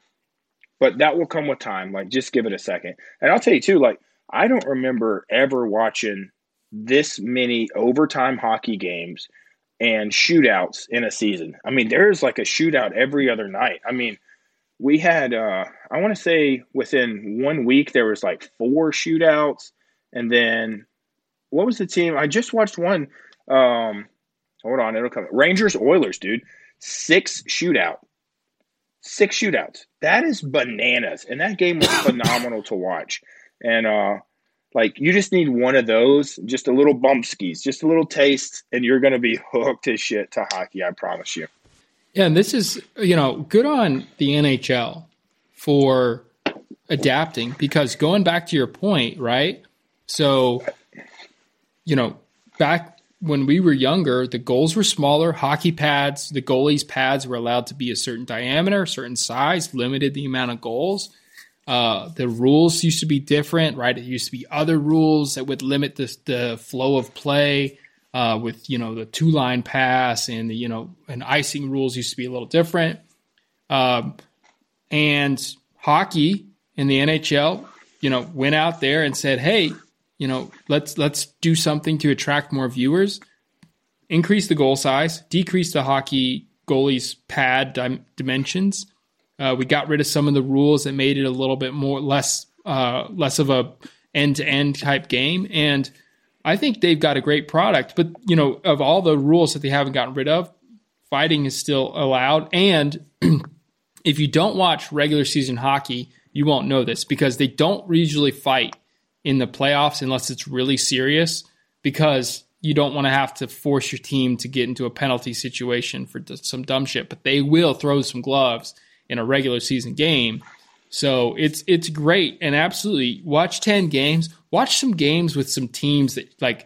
But that will come with time. Like, just give it a second. And I'll tell you, too, like, I don't remember ever watching this many overtime hockey games and shootouts in a season. I mean, there's like a shootout every other night. I mean, we had uh I want to say within one week there was like four shootouts and then what was the team? I just watched one um Hold on, it'll come. Rangers Oilers, dude. Six shootout. Six shootouts. That is bananas. And that game was phenomenal to watch. And uh like you just need one of those, just a little bump skis, just a little taste, and you're gonna be hooked as shit to hockey, I promise you. Yeah, and this is you know, good on the NHL for adapting because going back to your point, right? So, you know, back when we were younger, the goals were smaller. Hockey pads, the goalies' pads were allowed to be a certain diameter, certain size, limited the amount of goals. Uh, the rules used to be different, right? It used to be other rules that would limit the, the flow of play. Uh, with you know the two line pass and the you know and icing rules used to be a little different. Um, and hockey in the NHL, you know, went out there and said, "Hey, you know, let's let's do something to attract more viewers, increase the goal size, decrease the hockey goalies pad dim- dimensions. Uh, we got rid of some of the rules that made it a little bit more less uh, less of a end to end type game, and I think they've got a great product. But you know, of all the rules that they haven't gotten rid of, fighting is still allowed. And if you don't watch regular season hockey, you won't know this because they don't usually fight in the playoffs unless it's really serious because you don't want to have to force your team to get into a penalty situation for some dumb shit, but they will throw some gloves in a regular season game. So it's it's great and absolutely watch 10 games, watch some games with some teams that like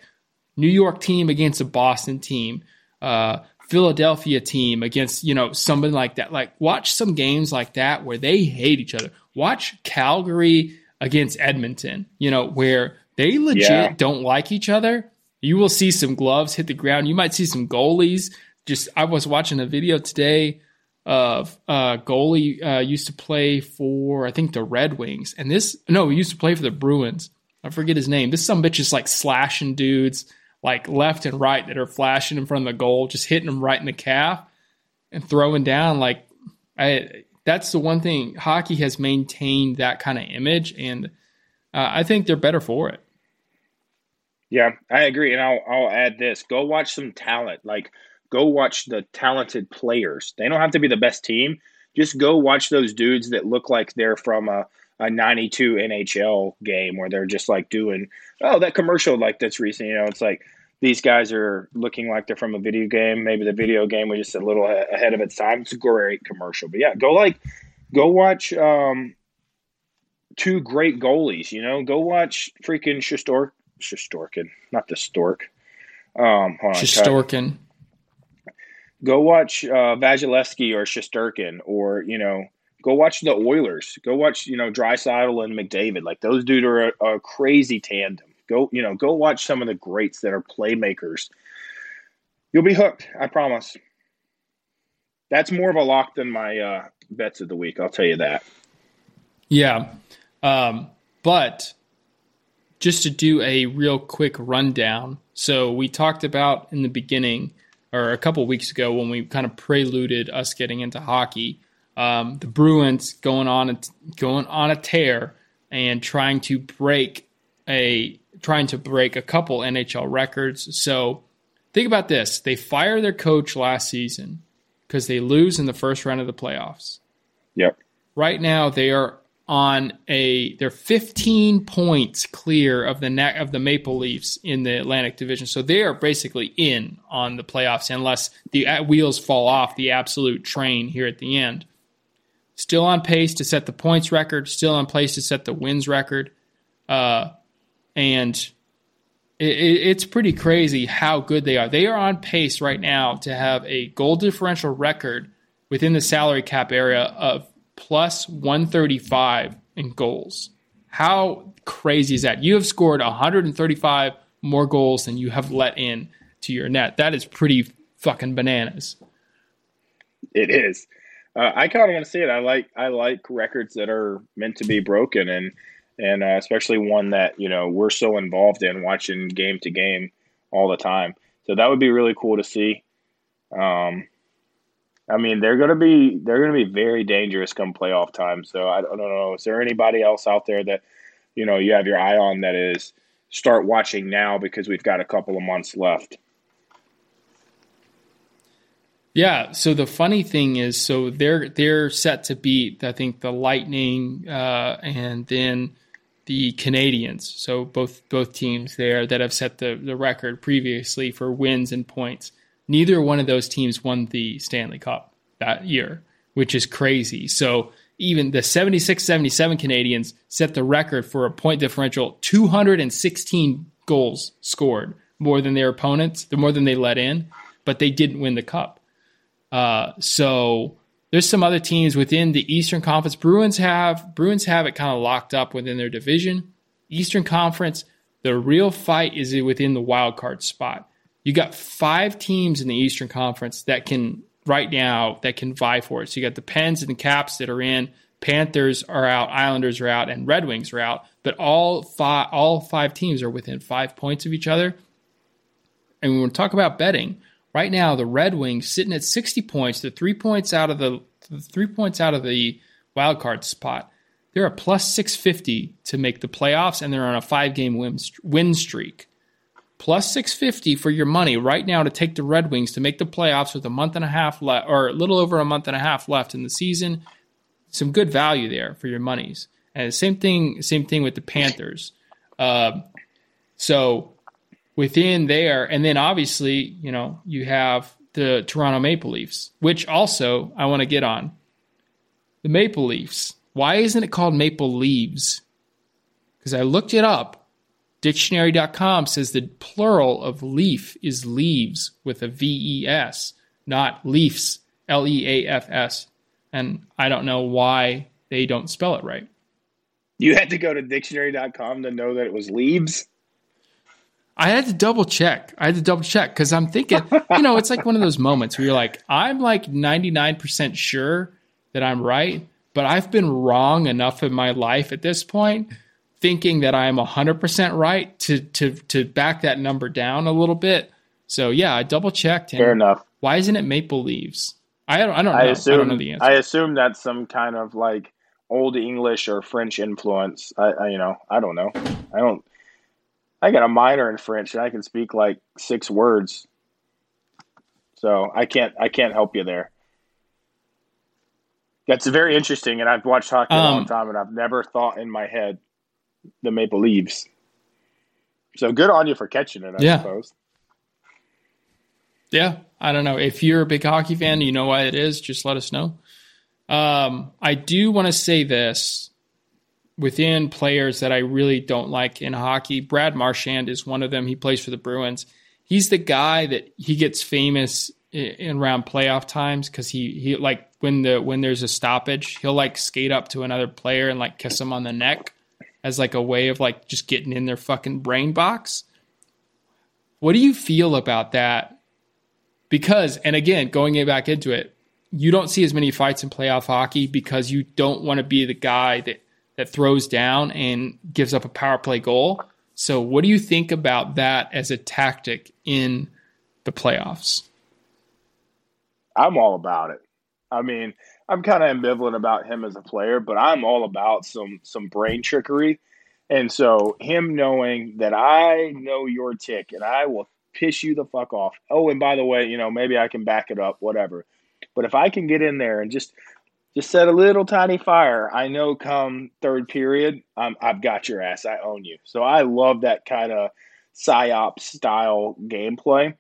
New York team against a Boston team, uh, Philadelphia team against, you know, somebody like that. Like watch some games like that where they hate each other. Watch Calgary against Edmonton, you know, where they legit yeah. don't like each other. You will see some gloves hit the ground. You might see some goalies. Just I was watching a video today of uh goalie uh, used to play for I think the Red Wings, and this no, he used to play for the Bruins. I forget his name. This some bitch is like slashing dudes like left and right that are flashing in front of the goal, just hitting them right in the calf and throwing down. Like I that's the one thing hockey has maintained that kind of image, and uh, I think they're better for it. Yeah, I agree, and I'll I'll add this: go watch some talent. Like, go watch the talented players. They don't have to be the best team. Just go watch those dudes that look like they're from a a 92 NHL game where they're just like doing, oh, that commercial like that's recent. You know, it's like these guys are looking like they're from a video game. Maybe the video game was just a little ahead of its time. It's a great commercial, but yeah, go like go watch um, two great goalies. You know, go watch freaking Shostork, Shostorkin, not the stork. Um, hold on, Shostorkin. Go watch uh, or Shesterkin, or you know, go watch the Oilers. Go watch you know Draisaitl and McDavid. Like those dudes are a, a crazy tandem. Go, you know, go watch some of the greats that are playmakers. You'll be hooked, I promise. That's more of a lock than my uh, bets of the week. I'll tell you that. Yeah, um, but just to do a real quick rundown. So we talked about in the beginning, or a couple weeks ago, when we kind of preluded us getting into hockey, um, the Bruins going on a, going on a tear and trying to break a trying to break a couple NHL records. So think about this they fire their coach last season because they lose in the first round of the playoffs. Yep. Right now they are on a they're 15 points clear of the neck of the Maple Leafs in the Atlantic Division. So they are basically in on the playoffs unless the wheels fall off the absolute train here at the end. Still on pace to set the points record, still on pace to set the wins record. Uh, and it, it's pretty crazy how good they are. They are on pace right now to have a goal differential record within the salary cap area of plus 135 in goals. How crazy is that? You have scored 135 more goals than you have let in to your net. That is pretty fucking bananas. It is. Uh, I kind of want to see it. I like I like records that are meant to be broken, and and uh, especially one that you know we're so involved in watching game to game all the time. So that would be really cool to see. Um, I mean, they're gonna be they're gonna be very dangerous come playoff time. So I don't know. Is there anybody else out there that you know you have your eye on that is start watching now because we've got a couple of months left? Yeah. So the funny thing is, so they're they're set to beat I think the Lightning uh, and then the Canadiens. So both both teams there that have set the the record previously for wins and points. Neither one of those teams won the Stanley Cup that year, which is crazy. So even the 76-77 Canadiens set the record for a point differential 216 goals scored more than their opponents, the more than they let in, but they didn't win the cup. Uh, so there's some other teams within the Eastern Conference. Bruins have Bruins have it kind of locked up within their division. Eastern Conference, the real fight is within the wild card spot. You got five teams in the Eastern Conference that can right now that can vie for it. So you got the Pens and the Caps that are in. Panthers are out, Islanders are out, and Red Wings are out. But all five all five teams are within five points of each other. And when we talk about betting, Right now, the Red Wings sitting at 60 points. They're three points out of the three points out of the wild card spot. They're a plus 650 to make the playoffs, and they're on a five game win, streak. Plus 650 for your money right now to take the Red Wings to make the playoffs with a month and a half left, or a little over a month and a half left in the season. Some good value there for your monies. And same thing, same thing with the Panthers. Uh, so within there. And then obviously, you know, you have the Toronto Maple Leafs, which also I want to get on. The Maple Leafs. Why isn't it called Maple Leaves? Because I looked it up. Dictionary.com says the plural of leaf is leaves with a V E S, not leafs, L E A F S. And I don't know why they don't spell it right. You had to go to dictionary.com to know that it was leaves? I had to double check. I had to double check because I'm thinking, you know, it's like one of those moments where you're like, I'm like 99% sure that I'm right, but I've been wrong enough in my life at this point, thinking that I'm 100% right to to to back that number down a little bit. So yeah, I double checked. Fair enough. Why isn't it Maple Leaves? I don't. I don't know. I, assume, I don't know the answer. I assume that's some kind of like old English or French influence. I, I you know, I don't know. I don't. I got a minor in French and I can speak like six words. So I can't I can't help you there. That's very interesting, and I've watched hockey a long Um, time, and I've never thought in my head the Maple Leaves. So good on you for catching it, I Yeah. suppose. Yeah, I don't know. If you're a big hockey fan, you know why it is, just let us know. Um, I do want to say this within players that I really don't like in hockey. Brad Marchand is one of them. He plays for the Bruins. He's the guy that he gets famous in around playoff times because he he like when the when there's a stoppage, he'll like skate up to another player and like kiss him on the neck as like a way of like just getting in their fucking brain box. What do you feel about that? Because, and again, going back into it, you don't see as many fights in playoff hockey because you don't want to be the guy that that throws down and gives up a power play goal. So, what do you think about that as a tactic in the playoffs? I'm all about it. I mean, I'm kind of ambivalent about him as a player, but I'm all about some some brain trickery. And so him knowing that I know your tick and I will piss you the fuck off. Oh, and by the way, you know, maybe I can back it up, whatever. But if I can get in there and just just set a little tiny fire, I know come third period, um, I've got your ass. I own you. So I love that kind of psyop style gameplay.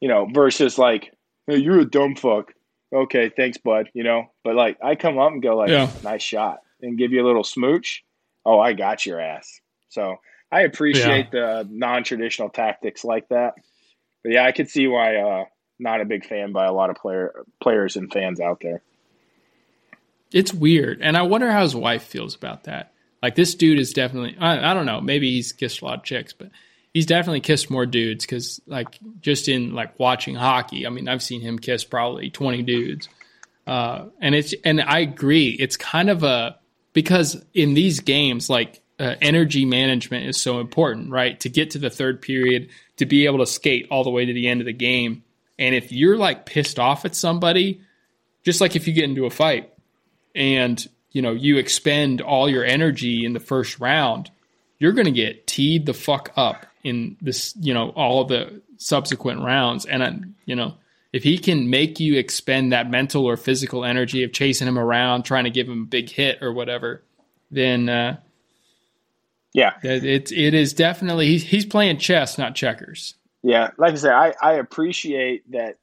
You know, versus like, hey, you're a dumb fuck. Okay, thanks, bud. You know, but like I come up and go like, Yeah. nice shot, and give you a little smooch. Oh, I got your ass. So I appreciate the non-traditional tactics like that. But yeah, I could see why uh, not a big fan by a lot of player players and fans out there. It's weird, and I wonder how his wife feels about that. Like this dude is definitely I, I don't know, maybe he's kissed a lot of chicks, but he's definitely kissed more dudes because like just in like watching hockey, I mean I've seen him kiss probably twenty dudes, uh, and it's and I agree, it's kind of a because in these games like uh, energy management is so important, right? To get to the third period, to be able to skate all the way to the end of the game, and if you're like pissed off at somebody, just like if you get into a fight and you know you expend all your energy in the first round, you're going to get teed the fuck up in this, you know, all the subsequent rounds. And I, you know, if he can make you expend that mental or physical energy of chasing him around, trying to give him a big hit or whatever, then uh, yeah, it it is definitely he's he's playing chess, not checkers. Yeah, like I said, I, I appreciate that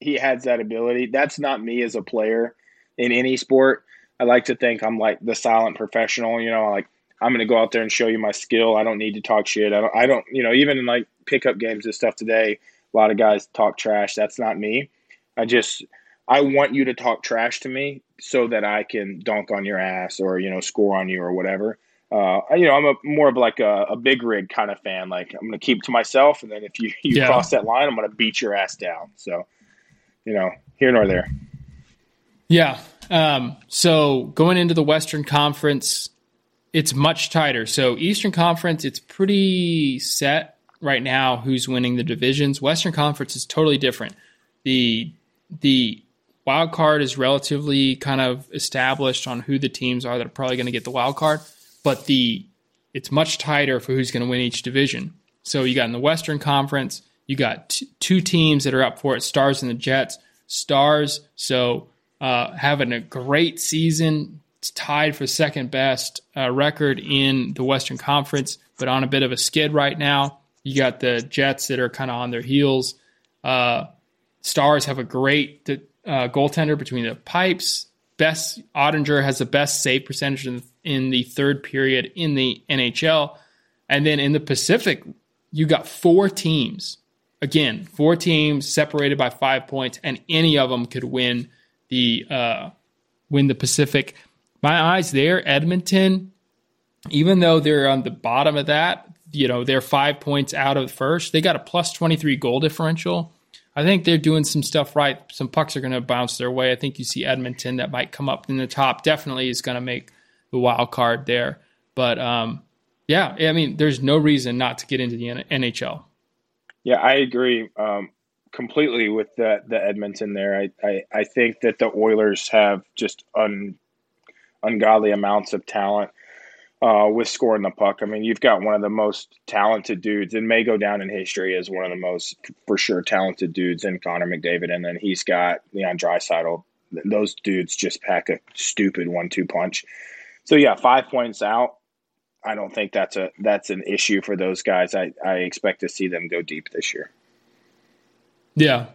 he has that ability. That's not me as a player in any sport. I like to think I'm like the silent professional, you know, like I'm going to go out there and show you my skill. I don't need to talk shit. I don't, I don't, you know, even in like pickup games and stuff today, a lot of guys talk trash. That's not me. I just, I want you to talk trash to me so that I can dunk on your ass or, you know, score on you or whatever uh, you know, I'm a more of like a, a, big rig kind of fan. Like I'm going to keep to myself, and then if you, you yeah. cross that line, I'm going to beat your ass down. So, you know, here nor there. Yeah. Um, so going into the Western Conference, it's much tighter. So Eastern Conference, it's pretty set right now. Who's winning the divisions? Western Conference is totally different. The the wild card is relatively kind of established on who the teams are that are probably going to get the wild card but the it's much tighter for who's going to win each division. So you got in the Western Conference, you got t- two teams that are up for it: Stars and the Jets. Stars, so uh, having a great season, it's tied for second best uh, record in the Western Conference, but on a bit of a skid right now. You got the Jets that are kind of on their heels. Uh, Stars have a great uh, goaltender between the pipes. Best Oettinger has the best save percentage in in the third period in the NHL. And then in the Pacific, you got four teams. Again, four teams separated by five points, and any of them could win the uh, win the Pacific. My eyes there, Edmonton. Even though they're on the bottom of that, you know they're five points out of first. They got a plus twenty three goal differential. I think they're doing some stuff right. Some pucks are going to bounce their way. I think you see Edmonton that might come up in the top. Definitely is going to make the wild card there. But um, yeah, I mean, there's no reason not to get into the NHL. Yeah, I agree um, completely with the the Edmonton there. I, I, I think that the Oilers have just un, ungodly amounts of talent uh, with scoring the puck. I mean, you've got one of the most talented dudes, and may go down in history as one of the most for sure talented dudes in Connor McDavid, and then he's got Leon Draisaitl. Those dudes just pack a stupid one-two punch. So yeah, five points out. I don't think that's a that's an issue for those guys. I, I expect to see them go deep this year. Yeah.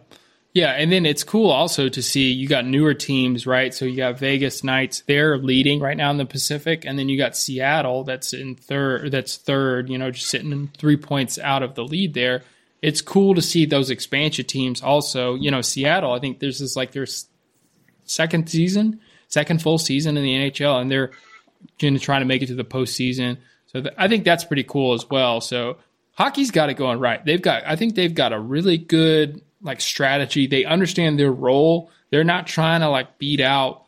Yeah, and then it's cool also to see you got newer teams, right? So you got Vegas Knights, they're leading right now in the Pacific, and then you got Seattle that's in third that's third, you know, just sitting in 3 points out of the lead there. It's cool to see those expansion teams also, you know, Seattle, I think this is like their second season, second full season in the NHL and they're going to try to make it to the postseason. So th- I think that's pretty cool as well. So hockey's got it going right. They've got, I think they've got a really good like strategy. They understand their role. They're not trying to like beat out,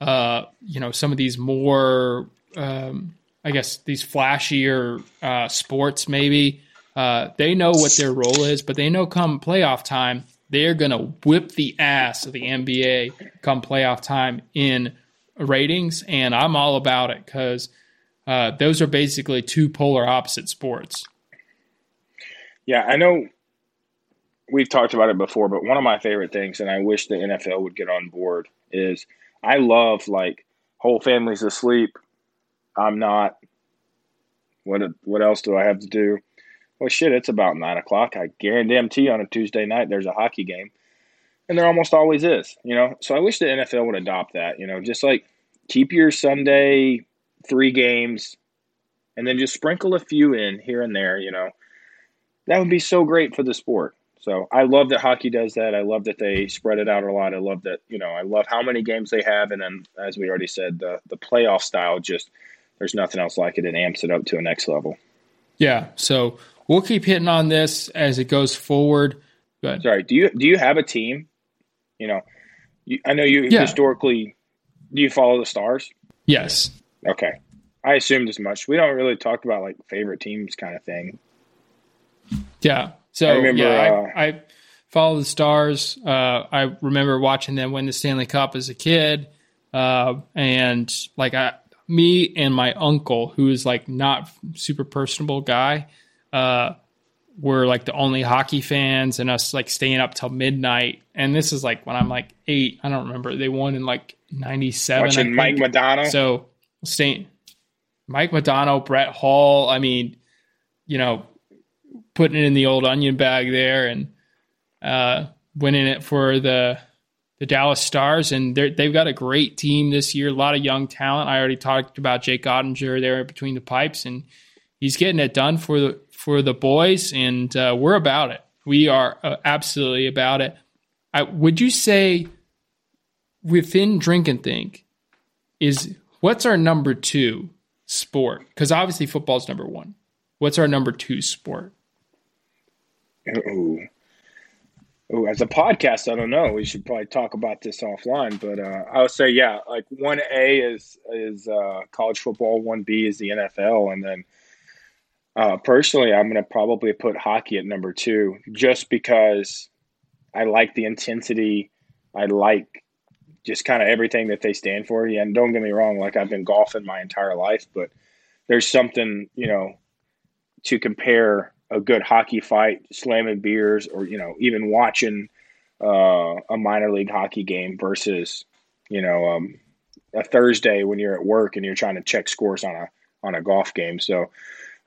uh, you know, some of these more, um, I guess these flashier uh, sports maybe. Uh, they know what their role is, but they know come playoff time, they're to whip the ass of the NBA come playoff time in ratings, and I'm all about it because uh, those are basically two polar opposite sports. Yeah, I know we've talked about it before, but one of my favorite things, and I wish the NFL would get on board, is I love like whole families asleep. I'm not. What what else do I have to do? Well, shit, it's about nine o'clock. I guarantee on a Tuesday night there's a hockey game and there almost always is, you know. So I wish the NFL would adopt that, you know, just like keep your Sunday three games and then just sprinkle a few in here and there, you know. That would be so great for the sport. So I love that hockey does that. I love that they spread it out a lot. I love that, you know, I love how many games they have and then as we already said, the the playoff style just there's nothing else like it. It amps it up to a next level. Yeah. So we'll keep hitting on this as it goes forward. But sorry, do you do you have a team you know, you, I know you yeah. historically. Do you follow the stars? Yes. Okay. I assumed as much. We don't really talk about like favorite teams kind of thing. Yeah. So I remember, yeah, uh, I, I, follow the stars. Uh, I remember watching them win the Stanley Cup as a kid, uh, and like I, me and my uncle, who is like not super personable guy, uh, we're like the only hockey fans and us like staying up till midnight. And this is like when I'm like eight. I don't remember. They won in like '97. Watching Mike Modano. So staying, Mike Modano, Brett Hull. I mean, you know, putting it in the old onion bag there and uh, winning it for the the Dallas Stars, and they've got a great team this year. A lot of young talent. I already talked about Jake Oettinger there between the pipes, and he's getting it done for the for the boys, and uh, we're about it. We are uh, absolutely about it. I, would you say within drink and think is what's our number two sport? Because obviously football's number one. What's our number two sport? Ooh. Ooh, as a podcast, I don't know. We should probably talk about this offline, but uh, I would say, yeah, like one A is is uh, college football, one B is the NFL, and then uh, personally, I'm going to probably put hockey at number two, just because I like the intensity. I like just kind of everything that they stand for. Yeah, and don't get me wrong, like I've been golfing my entire life, but there's something you know to compare a good hockey fight, slamming beers, or you know, even watching uh, a minor league hockey game versus you know um, a Thursday when you're at work and you're trying to check scores on a on a golf game. So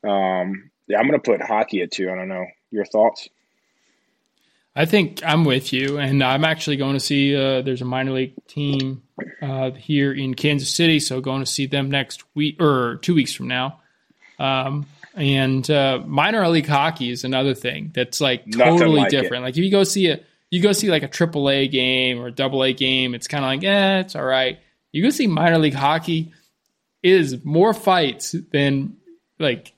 um, yeah, I'm going to put hockey at two. I don't know your thoughts. I think I'm with you, and I'm actually going to see. Uh, there's a minor league team uh, here in Kansas City, so going to see them next week or two weeks from now. Um, and uh, minor league hockey is another thing that's like totally like different. It. Like if you go see a you go see like a triple A game or a double A game, it's kind of like, eh, it's all right. You go see minor league hockey is more fights than like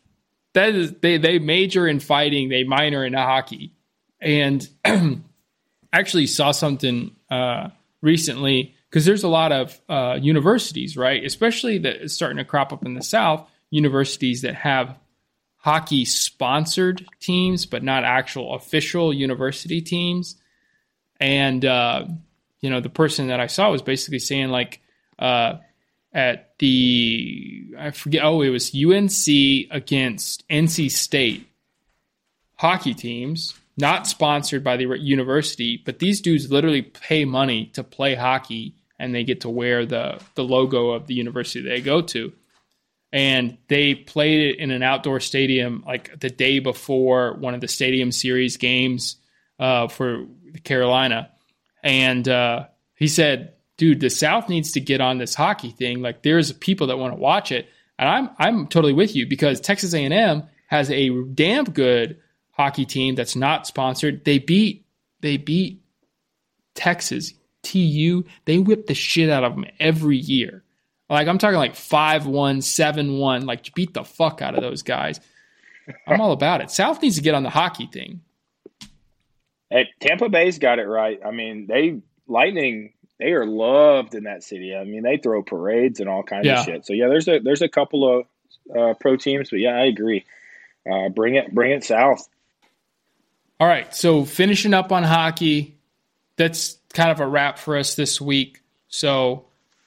that is they they major in fighting, they minor in hockey. And actually saw something uh, recently because there's a lot of uh, universities, right? Especially that is starting to crop up in the South, universities that have hockey sponsored teams, but not actual official university teams. And uh, you know, the person that I saw was basically saying like uh, at the I forget oh it was UNC against NC State hockey teams, not sponsored by the university, but these dudes literally pay money to play hockey and they get to wear the the logo of the university they go to and they played it in an outdoor stadium like the day before one of the stadium series games uh, for Carolina. And uh, he said, "Dude, the South needs to get on this hockey thing. Like, there's people that want to watch it." And I'm I'm totally with you because Texas A&M has a damn good hockey team that's not sponsored. They beat they beat Texas TU. They whip the shit out of them every year. Like I'm talking like five one, seven one, like beat the fuck out of those guys. I'm all about it. South needs to get on the hockey thing. Hey, Tampa Bay's got it right. I mean, they Lightning they are loved in that city. I mean, they throw parades and all kinds yeah. of shit. So yeah, there's a there's a couple of uh, pro teams, but yeah, I agree. Uh, bring it bring it south. All right, so finishing up on hockey, that's kind of a wrap for us this week. So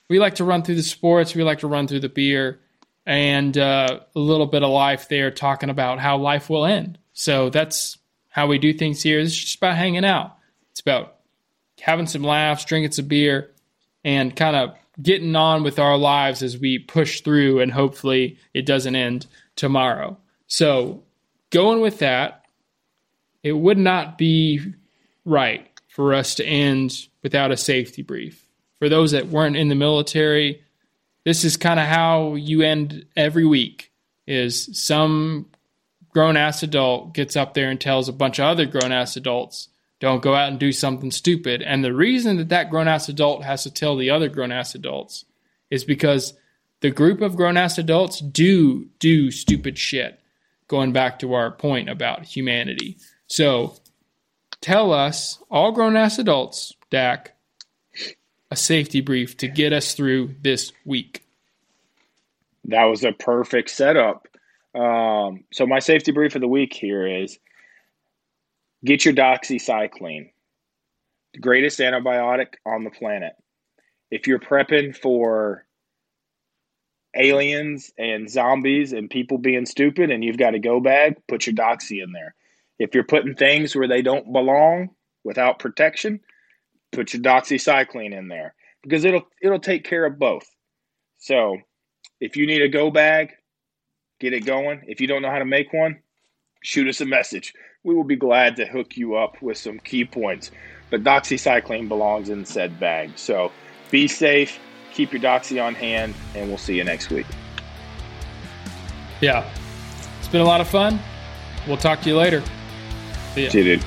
we like to run through the sports, we like to run through the beer, and uh, a little bit of life there, talking about how life will end. So that's how we do things here. It's just about hanging out. It's about having some laughs, drinking some beer, and kind of getting on with our lives as we push through, and hopefully it doesn't end tomorrow. So, going with that, it would not be right for us to end without a safety brief for those that weren't in the military, this is kind of how you end every week is some grown ass adult gets up there and tells a bunch of other grown ass adults don't go out and do something stupid. And the reason that that grown ass adult has to tell the other grown ass adults is because the group of grown ass adults do do stupid shit. Going back to our point about humanity. So tell us, all grown ass adults, Dak, a safety brief to get us through this week. That was a perfect setup. Um, so my safety brief of the week here is get your doxycycline, the greatest antibiotic on the planet. If you're prepping for aliens and zombies and people being stupid and you've got a go bag, put your doxy in there. If you're putting things where they don't belong without protection, put your doxycycline in there because it'll it'll take care of both. So, if you need a go bag, get it going. If you don't know how to make one, shoot us a message. We will be glad to hook you up with some key points. But doxycycline belongs in said bag. So, be safe, keep your doxy on hand, and we'll see you next week. Yeah. It's been a lot of fun. We'll talk to you later. See ya. See you, dude.